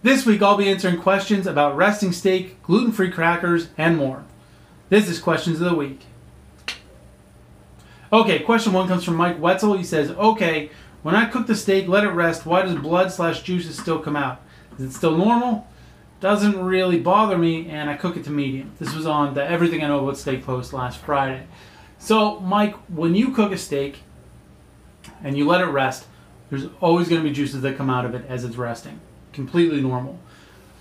This week I'll be answering questions about resting steak, gluten free crackers, and more. This is Questions of the Week. Okay, question one comes from Mike Wetzel. He says, Okay, when I cook the steak, let it rest, why does blood slash juices still come out? Is it still normal? Doesn't really bother me, and I cook it to medium. This was on the Everything I Know About Steak post last Friday. So, Mike, when you cook a steak and you let it rest, there's always going to be juices that come out of it as it's resting. Completely normal.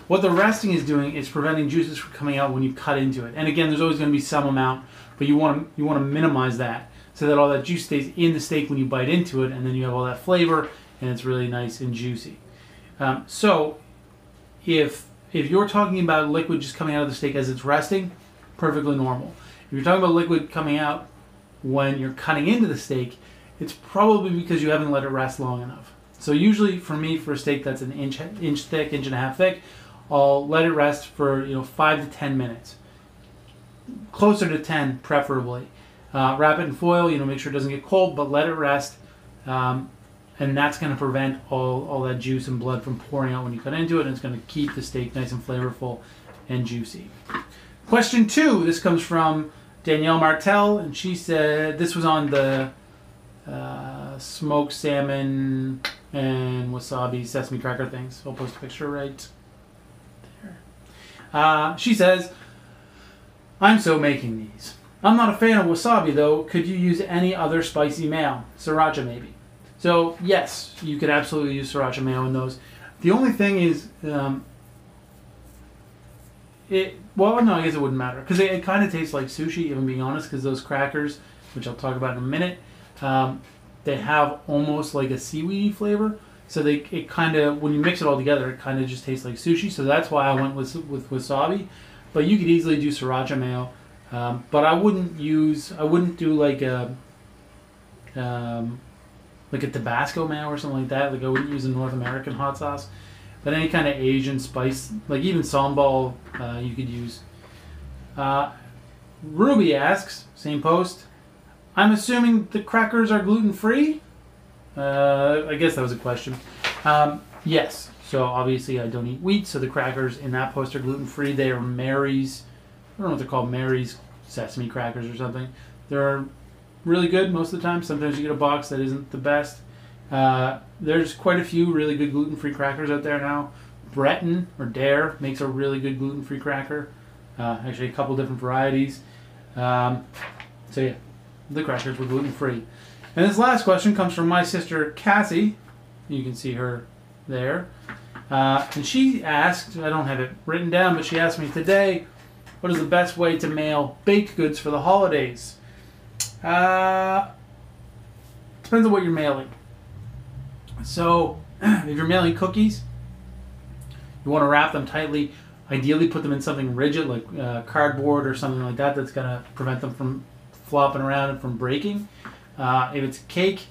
What the resting is doing is preventing juices from coming out when you cut into it. And again, there's always going to be some amount, but you want to you want to minimize that so that all that juice stays in the steak when you bite into it, and then you have all that flavor, and it's really nice and juicy. Um, so, if if you're talking about liquid just coming out of the steak as it's resting, perfectly normal. If you're talking about liquid coming out when you're cutting into the steak, it's probably because you haven't let it rest long enough. So usually for me, for a steak that's an inch inch thick, inch and a half thick, I'll let it rest for you know five to ten minutes, closer to ten preferably. Uh, wrap it in foil, you know, make sure it doesn't get cold, but let it rest, um, and that's going to prevent all, all that juice and blood from pouring out when you cut into it, and it's going to keep the steak nice and flavorful and juicy. Question two. This comes from Danielle Martel, and she said this was on the smoked salmon and wasabi sesame cracker things. I'll post a picture right there. Uh, she says, I'm so making these. I'm not a fan of wasabi though. Could you use any other spicy mayo? Sriracha maybe. So yes, you could absolutely use sriracha mayo in those. The only thing is, um, it well no, I guess it wouldn't matter because it, it kind of tastes like sushi. Even being honest, because those crackers, which I'll talk about in a minute, um, they have almost like a seaweedy flavor. So they it kind of when you mix it all together, it kind of just tastes like sushi. So that's why I went with with wasabi. But you could easily do sriracha mayo. Um, but I wouldn't use I wouldn't do like a um, like a Tabasco mayo or something like that. Like I wouldn't use a North American hot sauce. But any kind of Asian spice, like even sambal, uh, you could use. Uh, Ruby asks, same post. I'm assuming the crackers are gluten free. Uh, I guess that was a question. Um, yes. So obviously I don't eat wheat, so the crackers in that post are gluten free. They are Mary's. I don't know what they're called, Mary's sesame crackers or something. They're really good most of the time. Sometimes you get a box that isn't the best. Uh, there's quite a few really good gluten-free crackers out there now. Breton or Dare makes a really good gluten-free cracker. Uh, actually, a couple different varieties. Um, so yeah, the crackers were gluten-free. And this last question comes from my sister Cassie. You can see her there. Uh, and she asked, I don't have it written down, but she asked me today, what is the best way to mail baked goods for the holidays? Uh, depends on what you're mailing. So, if you're mailing cookies, you want to wrap them tightly. Ideally, put them in something rigid like uh, cardboard or something like that that's going to prevent them from flopping around from breaking. Uh, if it's cake,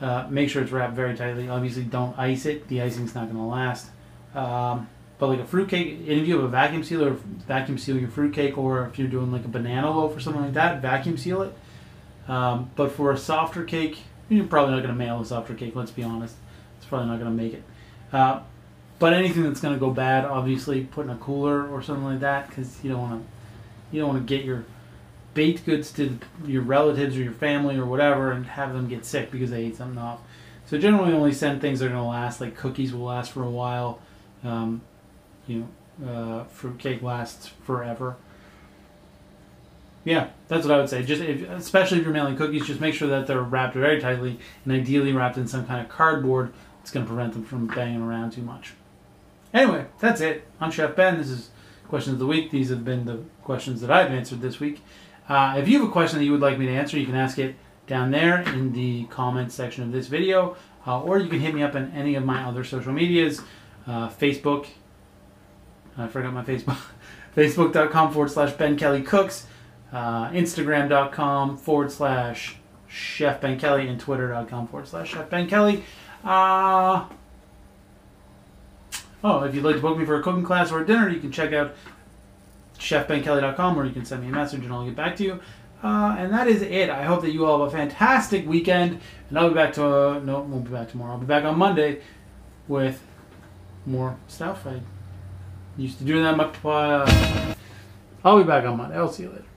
uh, make sure it's wrapped very tightly. Obviously, don't ice it. The icing's not going to last. Um, but like a fruit cake, if you have a vacuum sealer, vacuum seal your fruit cake, or if you're doing like a banana loaf or something like that, vacuum seal it. Um, but for a softer cake, you're probably not going to mail a softer cake. Let's be honest, it's probably not going to make it. Uh, but anything that's going to go bad, obviously, put in a cooler or something like that, because you don't want to, you don't want to get your baked goods to your relatives or your family or whatever and have them get sick because they ate something off. So generally, only send things that are going to last. Like cookies will last for a while. Um, you know, uh, fruitcake lasts forever. Yeah, that's what I would say. Just if, especially if you're mailing cookies, just make sure that they're wrapped very tightly and ideally wrapped in some kind of cardboard. It's going to prevent them from banging around too much. Anyway, that's it. I'm Chef Ben. This is questions of the week. These have been the questions that I've answered this week. Uh, if you have a question that you would like me to answer, you can ask it down there in the comments section of this video, uh, or you can hit me up on any of my other social medias, uh, Facebook. I forgot my Facebook. Facebook.com forward slash Ben Kelly Cooks, uh, Instagram.com forward slash Chef Ben Kelly, and Twitter.com forward slash Chef Ben Kelly. Uh, oh, if you'd like to book me for a cooking class or a dinner, you can check out chefbenkelly.com or you can send me a message and I'll get back to you. Uh, and that is it. I hope that you all have a fantastic weekend. And I'll be back to, uh, no, won't be back tomorrow. I'll be back on Monday with more stuff. I used to do that much. Uh, I'll be back on Monday. I'll see you later.